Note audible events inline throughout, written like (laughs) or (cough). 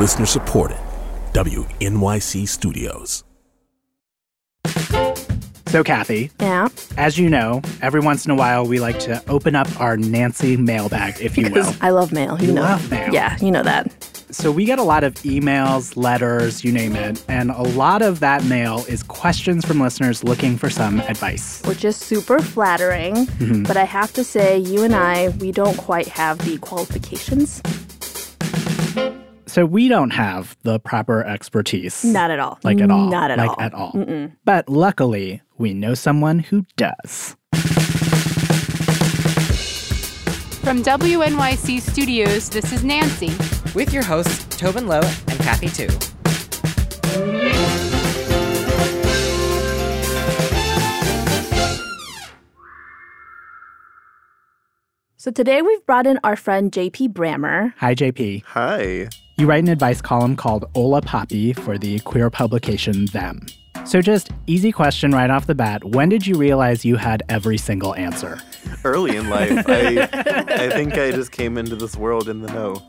Listener supported. WNYC Studios. So, Kathy, Yeah. as you know, every once in a while we like to open up our Nancy mailbag, if you will. (laughs) I love mail. You, You know. love mail. Yeah, you know that. So, we get a lot of emails, letters, you name it, and a lot of that mail is questions from listeners looking for some advice. Which is super flattering. Mm-hmm. But I have to say, you and I, we don't quite have the qualifications. So, we don't have the proper expertise. Not at all. Like at all. Not at like all. at all. But luckily, we know someone who does. From WNYC Studios, this is Nancy. with your hosts Tobin Low and Kathy Tu. So today we've brought in our friend JP Brammer. Hi, JP. Hi. You write an advice column called Hola Papi for the queer publication Them. So, just easy question right off the bat. When did you realize you had every single answer? Early in life, (laughs) I I think I just came into this world in the know.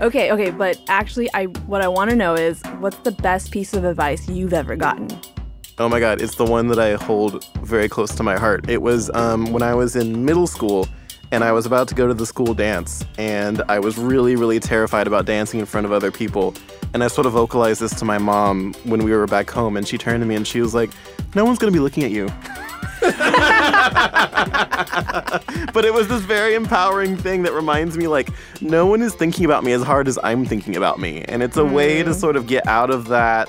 (laughs) Okay, okay, but actually I what I want to know is what's the best piece of advice you've ever gotten? Oh my god, it's the one that I hold very close to my heart. It was um, when I was in middle school and I was about to go to the school dance and I was really really terrified about dancing in front of other people. And I sort of vocalized this to my mom when we were back home and she turned to me and she was like, "No one's going to be looking at you." (laughs) but it was this very empowering thing that reminds me like no one is thinking about me as hard as I'm thinking about me. And it's a way to sort of get out of that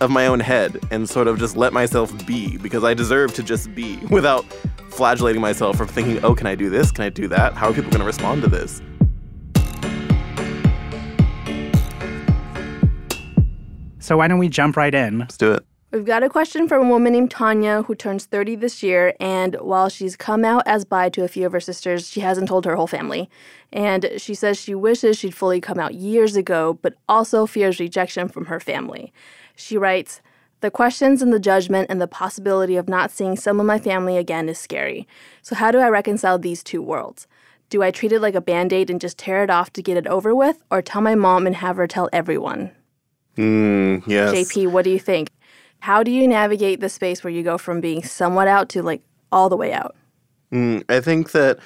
of my own head and sort of just let myself be because I deserve to just be (laughs) without flagellating myself for thinking, "Oh, can I do this? Can I do that? How are people going to respond to this?" So, why don't we jump right in? Let's do it. We've got a question from a woman named Tanya who turns 30 this year, and while she's come out as bi to a few of her sisters, she hasn't told her whole family. And she says she wishes she'd fully come out years ago, but also fears rejection from her family. She writes, The questions and the judgment and the possibility of not seeing some of my family again is scary. So, how do I reconcile these two worlds? Do I treat it like a band aid and just tear it off to get it over with, or tell my mom and have her tell everyone? Mm, yes. JP, what do you think? How do you navigate the space where you go from being somewhat out to like all the way out? Mm, I think that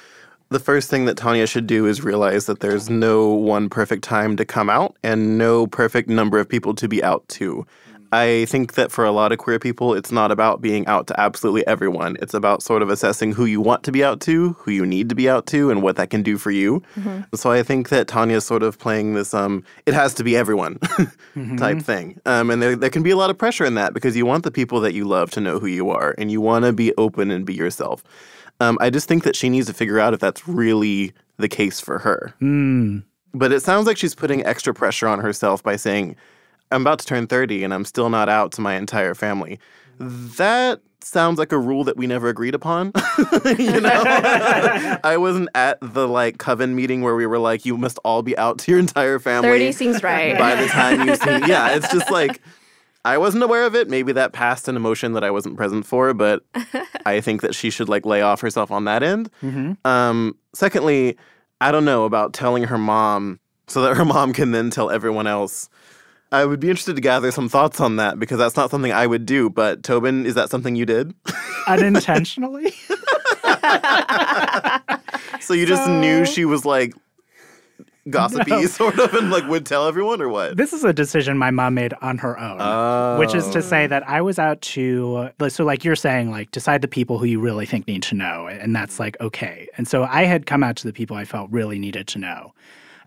the first thing that Tanya should do is realize that there's no one perfect time to come out and no perfect number of people to be out to. I think that for a lot of queer people, it's not about being out to absolutely everyone. It's about sort of assessing who you want to be out to, who you need to be out to, and what that can do for you. So I think that Tanya's sort of playing this um, it has to be everyone (laughs) type thing. Um, and there, there can be a lot of pressure in that because you want the people that you love to know who you are and you want to be open and be yourself. Um, I just think that she needs to figure out if that's really the case for her. Mm. But it sounds like she's putting extra pressure on herself by saying, I'm about to turn 30 and I'm still not out to my entire family. That sounds like a rule that we never agreed upon. (laughs) you know? (laughs) I wasn't at the like coven meeting where we were like, you must all be out to your entire family. 30 seems right. by the time you see yeah it's just like i wasn't aware of it. Maybe that passed an emotion that i wasn't present for but (laughs) i think that she should like lay off herself on that end. Um secondly i don't know about telling her mom so that (laughs) her mom can then tell everyone else. I would be interested to gather some thoughts on that because that's not something i would do but tobin is that something you did? (laughs) Unintentionally? so you just knew she was like gossipy No. (laughs) sort of and like would tell everyone or what this is a decision my mom made on her own. Which is to say oh. that I was out to, so like you're saying, like decide the people who you really think need to know. And that's like, okay. And so I had come out to the people I felt really needed to know.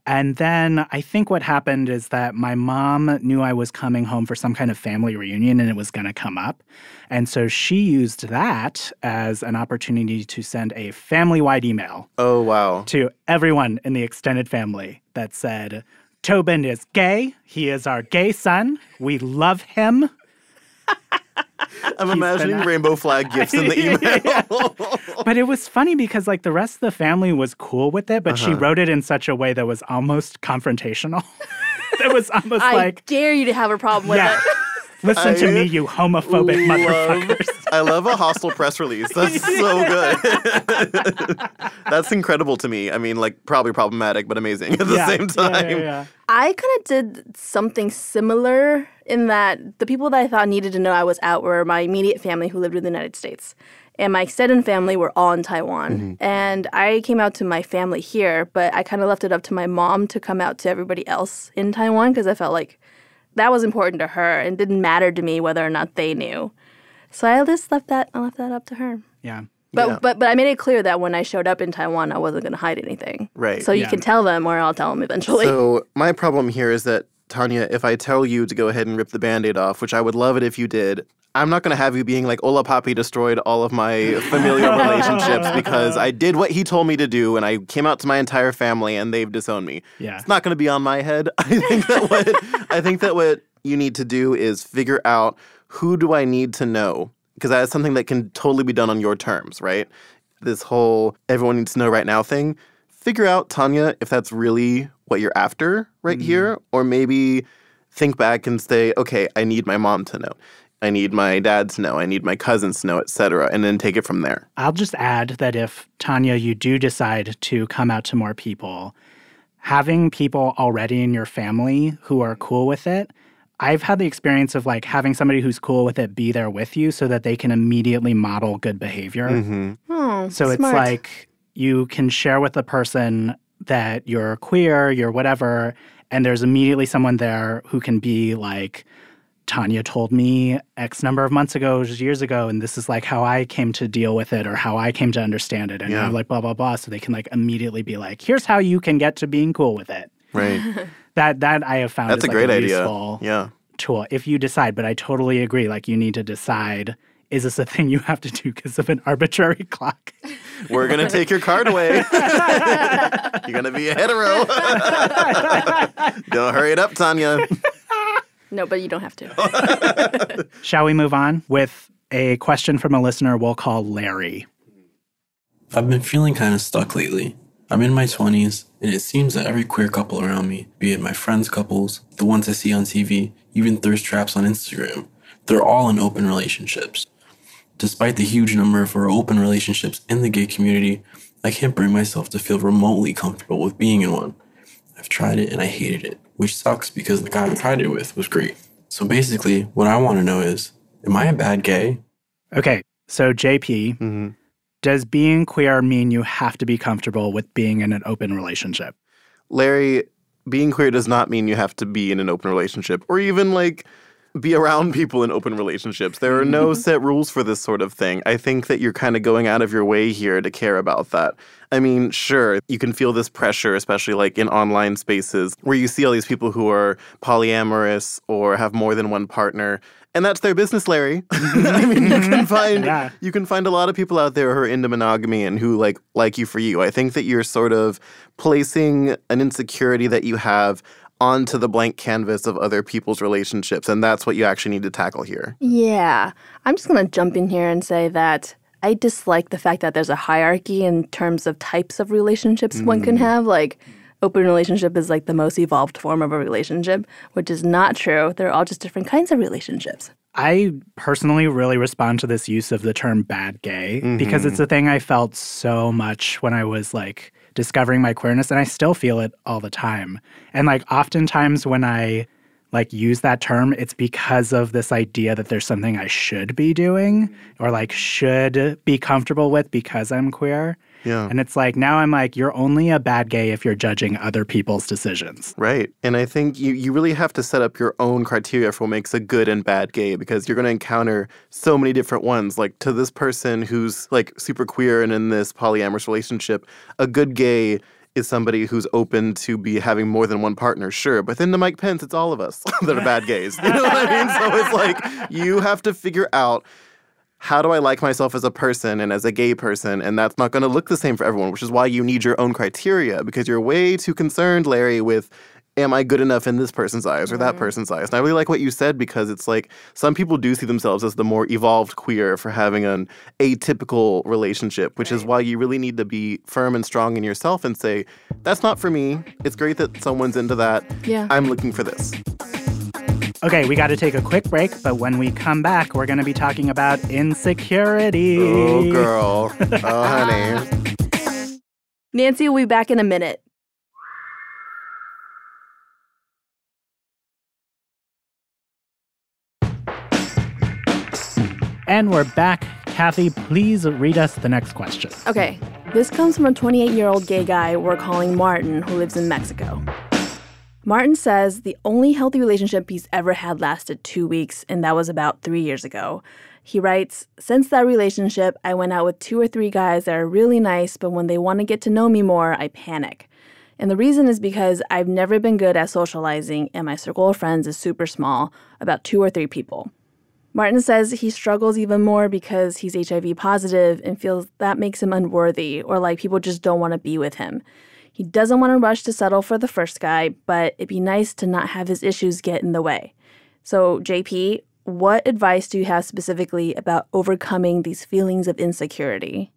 And then I think what happened is that my mom knew I was coming home for some kind of family reunion and it was going to come up. And so she used that as an opportunity to send a family wide email oh wow to everyone in the extended family that said, Tobin is gay. He is our gay son. We love him. I'm imagining rainbow flag gifts in the (laughs) email (laughs) But it was funny because like the rest of the family was cool with it, but she uh-huh. wrote it in such a way that was almost confrontational. (laughs) it was almost I like, dare you to have a problem with yeah, it. listen to me, you homophobic love- motherfuckers. I love a hostile press release. That's so good. That's incredible to me. I mean, like probably problematic, but amazing at the Yeah, same yeah, time. yeah, yeah. I kind of did something similar in that the people that I thought needed to know I was out were my immediate family who lived in the United States. And my extended family were all in Taiwan. Mm-hmm. And I came out to my family here, but I kind of left it up to my mom to come out to everybody else in Taiwan because I felt like that was important to her and didn't matter to me whether or not they knew. So I just left that I left that up to her. Yeah. But Yeah. but but I made it clear that when I showed up in Taiwan, I wasn't going to hide anything. Right. So you Yeah. can tell them, or I'll tell them eventually. So my problem here is that Tanya, if I tell you to go ahead and rip the band-aid off, which I would love it if you did, I'm not going to have you being like, Hola Papi destroyed all of my familial relationships (laughs) because I did what he told me to do and I came out to my entire family and they've disowned me. Yeah. It's not going to be on my head. (laughs) I think that what (laughs) I think that what you need to do is figure out who do I need to know because that is something that can totally be done on your terms, right? This whole everyone needs to know right now thing. Figure out Tanya if that's really what you're after right here or maybe think back and say, okay, I need my mom to know. I need my dad to know. I need my cousins to know, etc. And then take it from there. I'll just add that if Tanya, you do decide to come out to more people, having people already in your family who are cool with it. I've had the experience of like having somebody who's cool with it be there with you so that they can immediately model good behavior. Mm-hmm. oh, So it's like you can share with the person that you're queer, you're whatever, and there's immediately someone there who can be like, Tanya told me X number of months ago, years ago, and this is like how I came to deal with it or how I came to understand it. And Yeah. I'm like, blah, blah, blah. So they can like immediately be like, here's how you can get to being cool with it. Right. (laughs) That that I have found That's is a like great idea. useful Yeah. tool if you decide. But I totally agree. Like you need to decide is this a thing you have to do because of an arbitrary clock? We're gonna (laughs) take your card away. (laughs) You're gonna be a hetero. (laughs) Don't hurry it up, Tanya. no, but you don't have to. Shall we move on with a question from a listener we'll call Larry? I've been feeling kind of stuck lately. I'm in my 20s, and it seems that every queer couple around me, be it my friends' couples, the ones I see on TV, even thirst traps on Instagram, they're all in open relationships. Despite the huge number of open relationships in the gay community, I can't bring myself to feel remotely comfortable with being in one. I've tried it and I hated it, which sucks because the guy I tried it with was great. So basically, what I want to know is, am I a bad gay? Okay, so JP, Mm-hmm. does being queer mean you have to be comfortable with being in an open relationship? Larry, being queer does not mean you have to be in an open relationship or even like be around people in open relationships. There are no mm-hmm. set rules for this sort of thing. I think that you're kind of going out of your way here to care about that. I mean, sure, you can feel this pressure, especially like in online spaces where you see all these people who are polyamorous or have more than one partner. And that's their business, Larry. (laughs) I mean, you can mm-hmm. (laughs) find Yeah. you can find a lot of people out there who are into monogamy and who like like you for you. I think that you're sort of placing an insecurity that you have onto the blank canvas of other people's relationships, and that's what you actually need to tackle here. yeah, I'm just gonna jump in here and say that I dislike the fact that there's a hierarchy in terms of types of relationships one can mm. have. Like, open relationship is like the most evolved form of a relationship, which is not true. They're all just different kinds of relationships. I personally really respond to this use of the term bad gay because it's mm-hmm. a thing I felt so much when I was like discovering my queerness and I still feel it all the time. And like oftentimes when I like use that term it's because of this idea that there's something I should be doing or like should be comfortable with because I'm queer. Yeah. And it's like now I'm like you're only a bad gay if you're judging other people's decisions. Right. And I think you, you really have to set up your own criteria for what makes a good and bad gay because you're going to encounter so many different ones. Like to this person who's like super queer and in this polyamorous relationship, a good gay is somebody who's open to be having more than one partner, sure. But then to Mike Pence, it's all of us (laughs) that are bad gays. (laughs) You know what I mean? So it's like you have to figure out how do I like myself as a person and as a gay person? And that's not going to look the same for everyone, which is why you need your own criteria because you're way too concerned, Larry, with am I good enough in this person's eyes or that person's eyes? And I really like what you said because it's like some people do see themselves as the more evolved queer for having an atypical relationship, which is why you really need to be firm and strong in yourself and say, that's not for me. It's great that someone's into that. Yeah. I'm looking for this. Okay, we got to take a quick break, but when we come back, we're going to be talking about insecurity. Oh, girl. Oh, honey. (laughs) Nancy will be back in a minute. And we're back. Kathy, please read us the next question. Okay, this comes from a 28 year old gay guy we're calling Martin who lives in Mexico. Martin says the only healthy relationship he's ever had lasted two weeks, and that was about three years ago. He writes, Since that relationship, I went out with two or three guys that are really nice, but when they want to get to know me more, I panic. And the reason is because I've never been good at socializing, and my circle of friends is super small, about two or three people. Martin says he struggles even more because he's HIV positive and feels that makes him unworthy or like people just don't want to be with him. He doesn't want to rush to settle for the first guy, but it'd be nice to not have his issues get in the way. So, JP, what advice do you have specifically about overcoming these feelings of insecurity?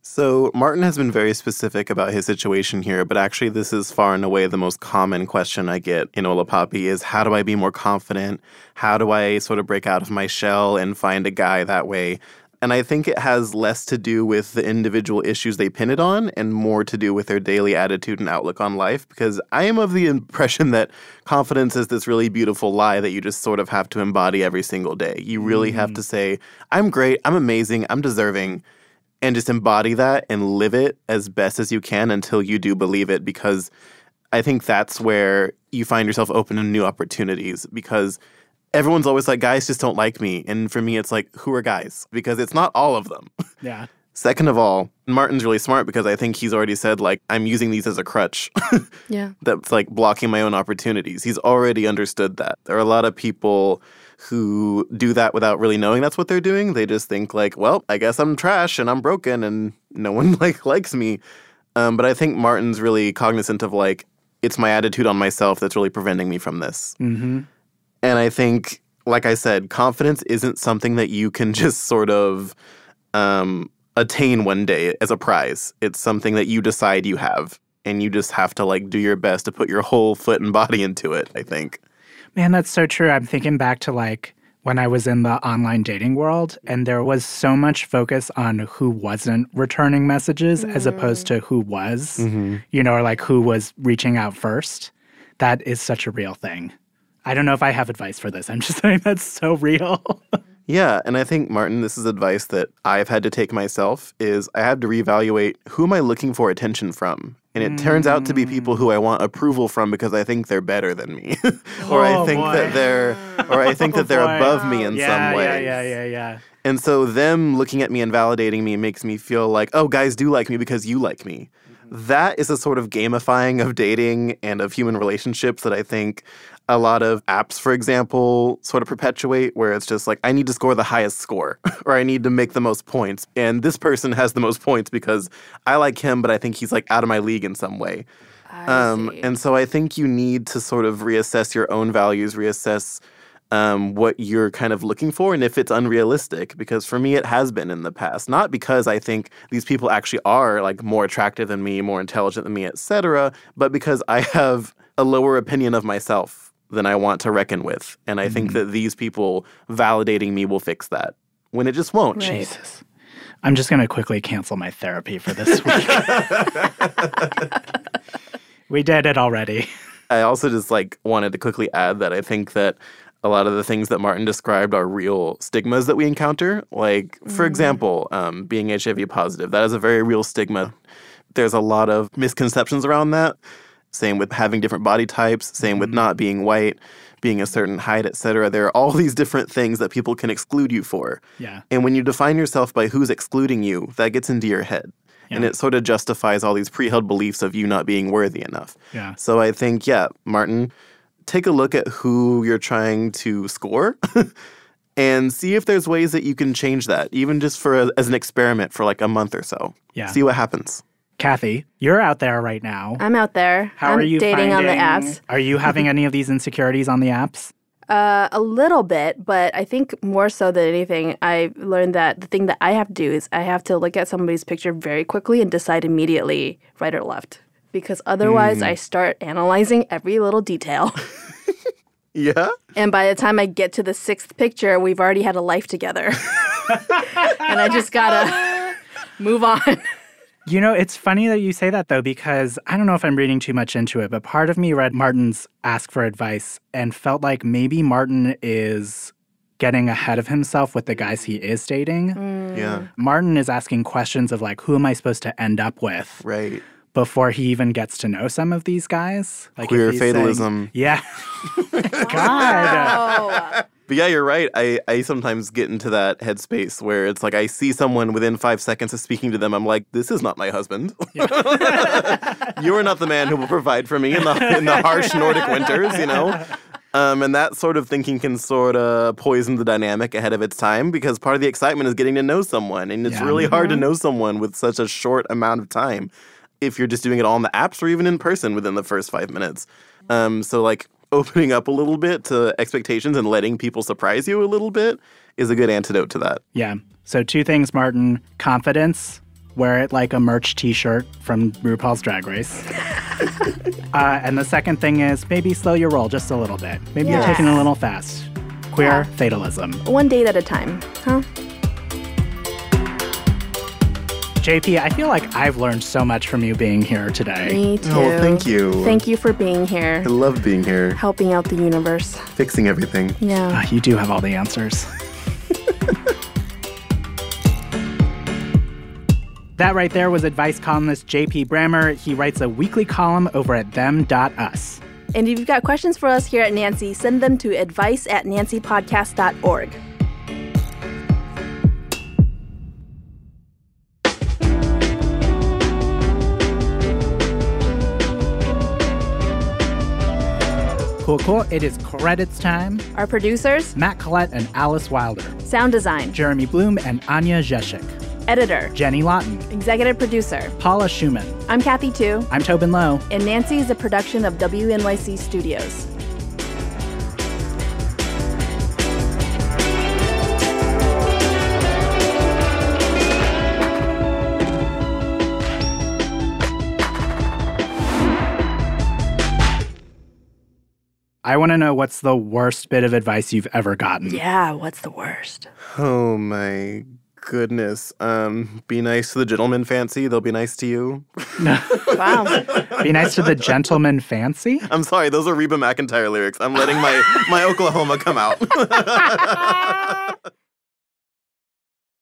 So, Martin has been very specific about his situation here, but actually, this is far and away the most common question I get in Hola Papi is how do I be more confident? How do I sort of break out of my shell and find a guy that way? And I think it has less to do with the individual issues they pin it on and more to do with their daily attitude and outlook on life. Because I am of the impression that confidence is this really beautiful lie that you just sort of have to embody every single day. You really have mm-hmm. to say, I'm great, I'm amazing, I'm deserving and just embody that and live it as best as you can until you do believe it because I think that's where you find yourself open to new opportunities because everyone's always like guys just don't like me and for me it's like who are guys because it's not all of them. (laughs) Yeah. Second of all, Martin's really smart because I think he's already said like I'm using these as a crutch. (laughs) Yeah. that's like blocking my own opportunities. He's already understood that. There are a lot of people who do that without really knowing that's what they're doing. They just think like, well, I guess I'm trash and I'm broken and no one (laughs) like likes me. Um, but I think Martin's really cognizant of like it's my attitude on myself that's really preventing me from this. Mm-hmm. And I think, like I said, confidence isn't something that you can (laughs) just sort of um, attain one day as a prize. It's something that you decide you have. And you just have to like do your best to put your whole foot and body into it, I think. Man, that's so true. I'm thinking back to like when I was in the online dating world, and there was so much focus on who wasn't returning messages as opposed to who was, you know, or like who was reaching out first. That is such a real thing. I don't know if I have advice for this. I'm just (laughs) saying that's so real. Yeah, and I think Martin, this is advice that I've had to take myself is I have to reevaluate who am I looking for attention from? And it turns out to be people who I want approval from because I think they're better than me. (laughs) or I Oh, think boy. that they're or I think that they're oh, boy. above me in yeah, some way. Yeah, yeah, yeah, yeah. And so them looking at me and validating me makes me feel like, oh, guys do like me because you like me. Mm-hmm. That is a sort of gamifying of dating and of human relationships that I think a lot of apps, for example, sort of perpetuate, where it's just like, I need to score the highest score (laughs) or I need to make the most points. And this person has the most points because I like him, but I think he's like out of my league in some way. Um, and so I think you need to sort of reassess your own values, reassess um, what you're kind of looking for and if it's unrealistic. Because for me, it has been in the past. Not because I think these people actually are like more attractive than me, more intelligent than me, etc., but because I have a lower opinion of myself than I want to reckon with. And I think that these people validating me will fix that when it just won't. Right. Jesus. I'm just going to quickly cancel my therapy for this (laughs) week. we did it already. I also just like wanted to quickly add that I think that a lot of the things that Martin described are real stigmas that we encounter. Like, for example, um, being HIV positive, that is a very real stigma. There's a lot of misconceptions around that. Same with having different body types, same with mm-hmm. not being white, being a certain height, etc. There are all these different things that people can exclude you for. Yeah. And when you define yourself by who's excluding you, that gets into your head. And it sort of justifies all these pre held beliefs of you not being worthy enough. Yeah. So I think, yeah, Martin, take a look at who you're trying to score (laughs) and see if there's ways that you can change that, even just for a, as an experiment for like a month or so. Yeah. See what happens. Kathy, you're out there right now. I'm out there. How I'm are you dating on the apps? Are you having (laughs) any of these insecurities on the apps? Uh, a little bit, but I think more so than anything, I learned that the thing that I have to do is I have to look at somebody's picture very quickly and decide immediately right or left. Because otherwise, I start analyzing every little detail. (laughs) Yeah? And by the time I get to the sixth picture, we've already had a life together. (laughs) and I just gotta move on. You know, it's funny that you say that though, because I don't know if I'm reading too much into it, but part of me read Martin's ask for advice and felt like maybe Martin is getting ahead of himself with the guys he is dating. Mm. Yeah. Martin is asking questions of like, who am I supposed to end up with Right. Before he even gets to know some of these guys? Like if Queer he's saying- fatalism. yeah. (laughs) God. But yeah, you're right. I, I sometimes get into that headspace where it's like I see someone within five seconds of speaking to them. I'm like, this is not my husband. (laughs) you are not the man who will provide for me in the in the harsh Nordic winters. You know. Um, and that sort of thinking can sort of poison the dynamic ahead of its time because part of the excitement is getting to know someone. And it's Yeah. really hard to know someone with such a short amount of time if you're just doing it all in the apps or even in person within the first five minutes. Um, so, like, (laughs) opening up a little bit to expectations and letting people surprise you a little bit is a good antidote to that. Yeah. So two things, Martin. Confidence. Wear it like a merch T-shirt from RuPaul's Drag Race. (laughs) uh, and the second thing is maybe slow your roll just a little bit. Maybe you're taking it a little fast. Queer Yeah. fatalism. one date at a time, huh? JP, I feel like I've learned so much from you being here today. Me too. Oh, thank you. Thank you for being here, I love being here, helping out the universe. fixing everything. Yeah. Uh, you do have all the answers. (laughs) that right there was advice columnist JP Brammer. He writes a weekly column over at them.us. And if you've got questions for us here at Nancy, send them to advice at nancypodcast.org. Cool, cool. It is credits time. Our producers, Matt Collette and Alice Wilder. sound design, Jeremy Bloom and Anya Zeshik. editor, Jenny Lawton. executive producer. Paula Szuchman. I'm Kathy Tu, I'm Tobin Low. and Nancy is a production of WNYC Studios. I want to know what's the worst bit of advice you've ever gotten. Yeah, what's the worst? Oh my goodness. Um, be nice to the gentleman fancy. They'll be nice to you. (laughs) Wow. Be nice to the gentleman fancy. I'm sorry, those are Reba McEntire lyrics. I'm letting my, my Oklahoma come out. (laughs)